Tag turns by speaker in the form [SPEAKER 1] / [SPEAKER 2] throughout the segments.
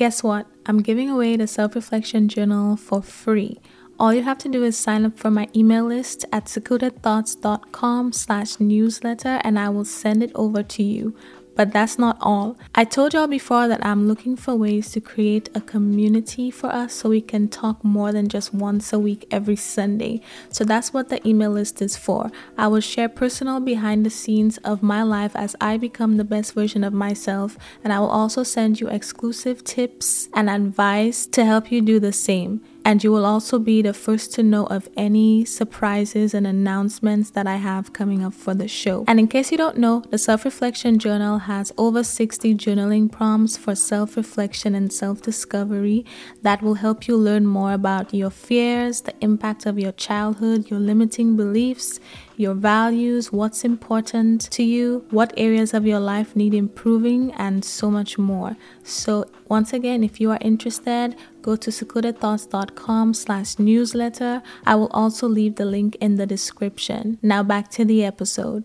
[SPEAKER 1] Guess what? I'm giving away the self reflection journal for free. All you have to do is sign up for my email list at secludedthoughts.com slash newsletter and I will send it over to you. But that's not all. I told y'all before that I'm looking for ways to create a community for us so we can talk more than just once a week every Sunday. So that's what the email list is for. I will share personal behind the scenes of my life as I become the best version of myself, and I will also send you exclusive tips and advice to help you do the same and you will also be the first to know of any surprises and announcements that I have coming up for the show. And in case you don't know, the Self Reflection Journal has over 60 journaling prompts for self reflection and self discovery that will help you learn more about your fears, the impact of your childhood, your limiting beliefs your values, what's important to you, what areas of your life need improving, and so much more. So once again, if you are interested, go to secludedthoughts.com slash newsletter. I will also leave the link in the description. Now back to the episode.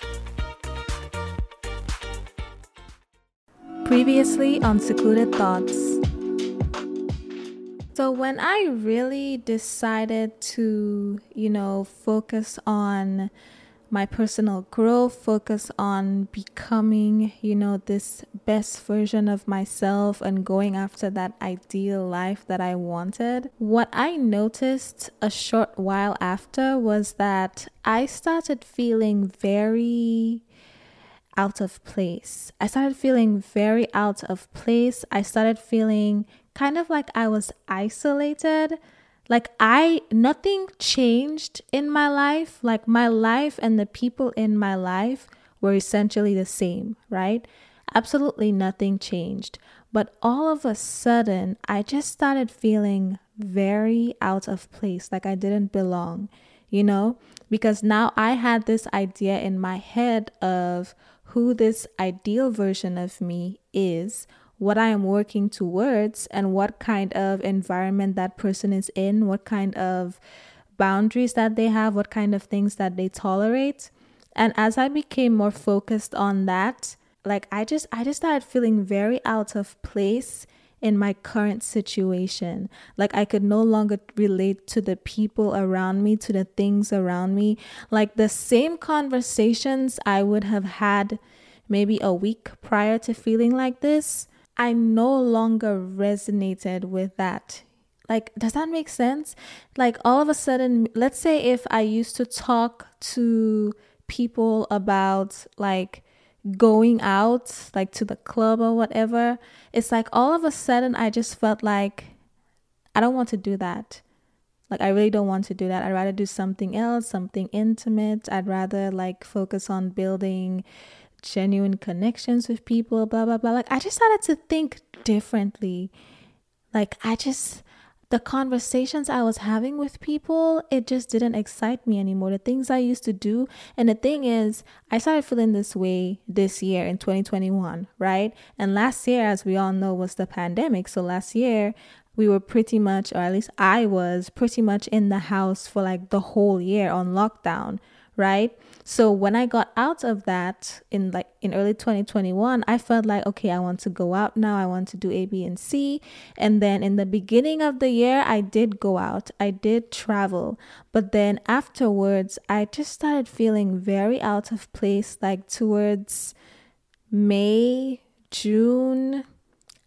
[SPEAKER 1] Previously on Secluded Thoughts. So, when I really decided to, you know, focus on my personal growth, focus on becoming, you know, this best version of myself and going after that ideal life that I wanted, what I noticed a short while after was that I started feeling very out of place. I started feeling very out of place. I started feeling kind of like I was isolated. Like I nothing changed in my life. Like my life and the people in my life were essentially the same, right? Absolutely nothing changed. But all of a sudden, I just started feeling very out of place, like I didn't belong, you know? Because now I had this idea in my head of who this ideal version of me is, what I am working towards, and what kind of environment that person is in, what kind of boundaries that they have, what kind of things that they tolerate. And as I became more focused on that, like I just I just started feeling very out of place in my current situation. Like I could no longer relate to the people around me, to the things around me. Like the same conversations I would have had maybe a week prior to feeling like this, I no longer resonated with that. Like, does that make sense? Like, all of a sudden, let's say if I used to talk to people about like going out, like to the club or whatever, it's like all of a sudden I just felt like I don't want to do that. Like I really don't want to do that. I'd rather do something else, something intimate. I'd rather like focus on building genuine connections with people, blah blah blah. Like I just started to think differently. Like I just the conversations I was having with people, it just didn't excite me anymore. The things I used to do. And the thing is, I started feeling this way this year in 2021, right? And last year, as we all know, was the pandemic. So last year, we were pretty much, or at least I was pretty much in the house for like the whole year on lockdown, right? So when I got out of that in like in early 2021, I felt like okay, I want to go out now. I want to do A, B, and C. And then in the beginning of the year, I did go out. I did travel. But then afterwards, I just started feeling very out of place like towards May, June,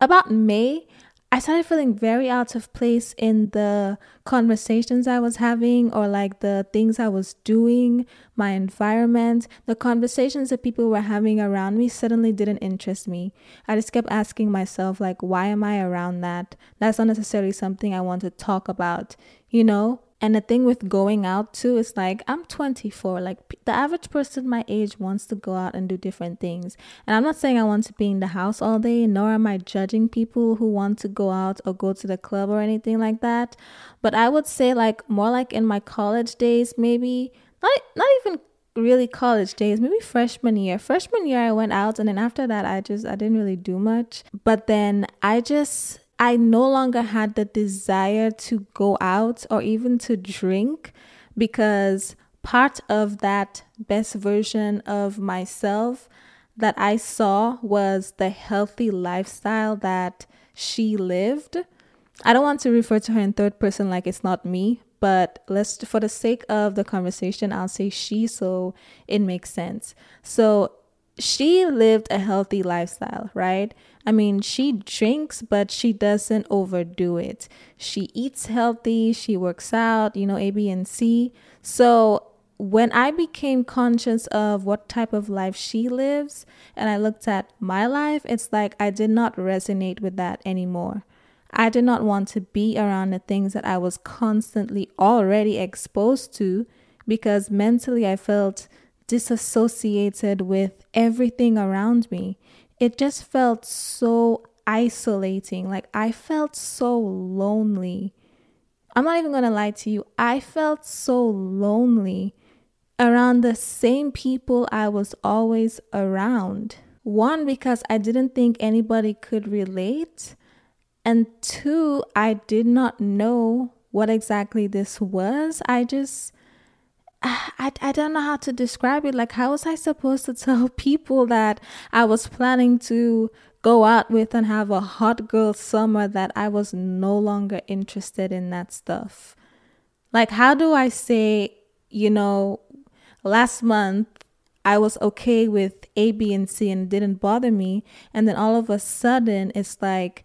[SPEAKER 1] about May, I started feeling very out of place in the conversations I was having or like the things I was doing, my environment. The conversations that people were having around me suddenly didn't interest me. I just kept asking myself, like, why am I around that? That's not necessarily something I want to talk about, you know? And the thing with going out too is like, I'm 24. Like, the average person my age wants to go out and do different things. And I'm not saying I want to be in the house all day, nor am I judging people who want to go out or go to the club or anything like that. But I would say, like, more like in my college days, maybe, not, not even really college days maybe freshman year freshman year i went out and then after that i just i didn't really do much but then i just I no longer had the desire to go out or even to drink because part of that best version of myself that I saw was the healthy lifestyle that she lived. I don't want to refer to her in third person like it's not me, but let's for the sake of the conversation, I'll say she so it makes sense. So she lived a healthy lifestyle, right? I mean, she drinks, but she doesn't overdo it. She eats healthy, she works out, you know, A, B, and C. So when I became conscious of what type of life she lives and I looked at my life, it's like I did not resonate with that anymore. I did not want to be around the things that I was constantly already exposed to because mentally I felt disassociated with everything around me. It just felt so isolating. Like I felt so lonely. I'm not even going to lie to you. I felt so lonely around the same people I was always around. One, because I didn't think anybody could relate. And two, I did not know what exactly this was. I just I, I don't know how to describe it. Like, how was I supposed to tell people that I was planning to go out with and have a hot girl summer that I was no longer interested in that stuff? Like, how do I say, you know, last month I was okay with A, B, and C and didn't bother me. And then all of a sudden, it's like,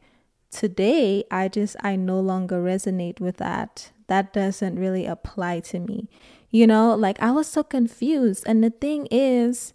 [SPEAKER 1] today I just, I no longer resonate with that. That doesn't really apply to me. You know, like I was so confused. And the thing is,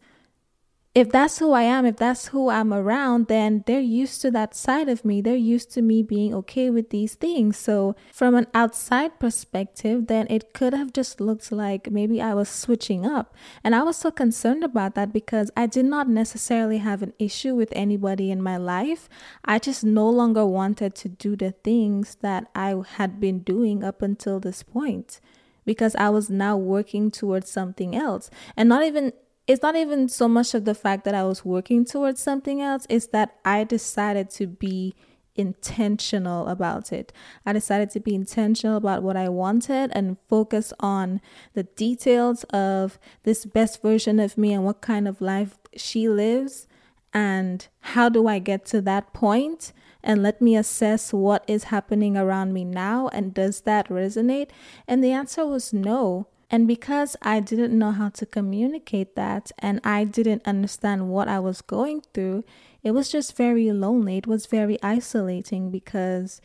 [SPEAKER 1] if that's who I am, if that's who I'm around, then they're used to that side of me. They're used to me being okay with these things. So, from an outside perspective, then it could have just looked like maybe I was switching up. And I was so concerned about that because I did not necessarily have an issue with anybody in my life. I just no longer wanted to do the things that I had been doing up until this point because I was now working towards something else. And not even it's not even so much of the fact that I was working towards something else, it's that I decided to be intentional about it. I decided to be intentional about what I wanted and focus on the details of this best version of me and what kind of life she lives and how do I get to that point and let me assess what is happening around me now and does that resonate? And the answer was no. And because I didn't know how to communicate that and I didn't understand what I was going through, it was just very lonely. It was very isolating because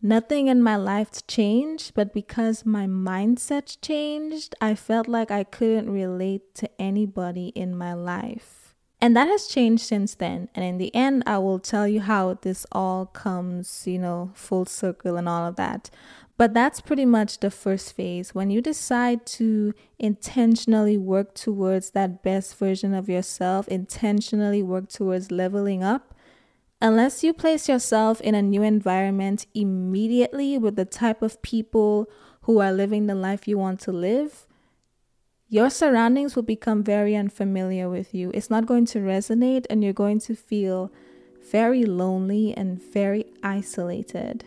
[SPEAKER 1] nothing in my life changed, but because my mindset changed, I felt like I couldn't relate to anybody in my life. And that has changed since then. And in the end, I will tell you how this all comes, you know, full circle and all of that. But that's pretty much the first phase. When you decide to intentionally work towards that best version of yourself, intentionally work towards leveling up, unless you place yourself in a new environment immediately with the type of people who are living the life you want to live, your surroundings will become very unfamiliar with you. It's not going to resonate, and you're going to feel very lonely and very isolated.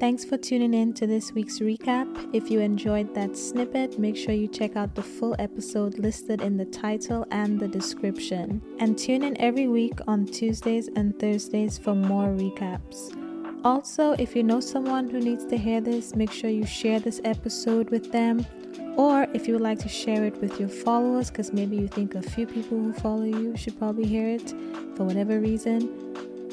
[SPEAKER 1] Thanks for tuning in to this week's recap. If you enjoyed that snippet, make sure you check out the full episode listed in the title and the description. And tune in every week on Tuesdays and Thursdays for more recaps. Also, if you know someone who needs to hear this, make sure you share this episode with them. Or if you would like to share it with your followers, because maybe you think a few people who follow you should probably hear it for whatever reason,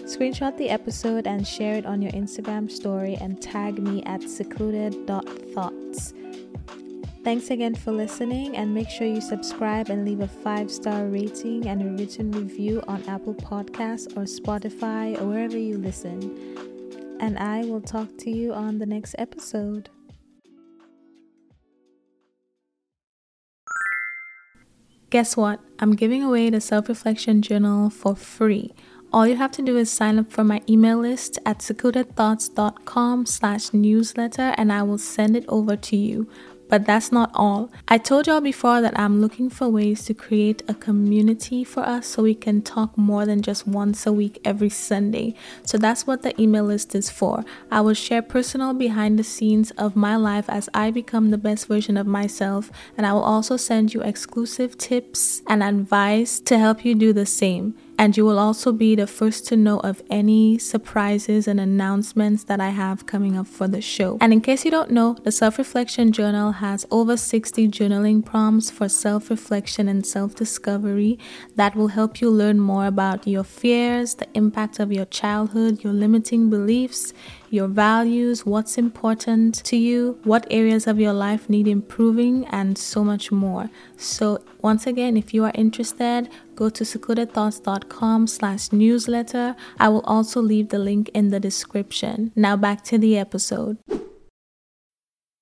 [SPEAKER 1] screenshot the episode and share it on your Instagram story and tag me at secluded.thoughts. Thanks again for listening, and make sure you subscribe and leave a five star rating and a written review on Apple Podcasts or Spotify or wherever you listen. And I will talk to you on the next episode. Guess what? I'm giving away the self reflection journal for free. All you have to do is sign up for my email list at secludedthoughts.com slash newsletter and I will send it over to you. But that's not all. I told y'all before that I'm looking for ways to create a community for us so we can talk more than just once a week every Sunday. So that's what the email list is for. I will share personal behind the scenes of my life as I become the best version of myself, and I will also send you exclusive tips and advice to help you do the same and you will also be the first to know of any surprises and announcements that I have coming up for the show. And in case you don't know, the Self Reflection Journal has over 60 journaling prompts for self reflection and self discovery that will help you learn more about your fears, the impact of your childhood, your limiting beliefs your values, what's important to you, what areas of your life need improving, and so much more. So once again, if you are interested, go to secludedthoughts.com slash newsletter. I will also leave the link in the description. Now back to the episode.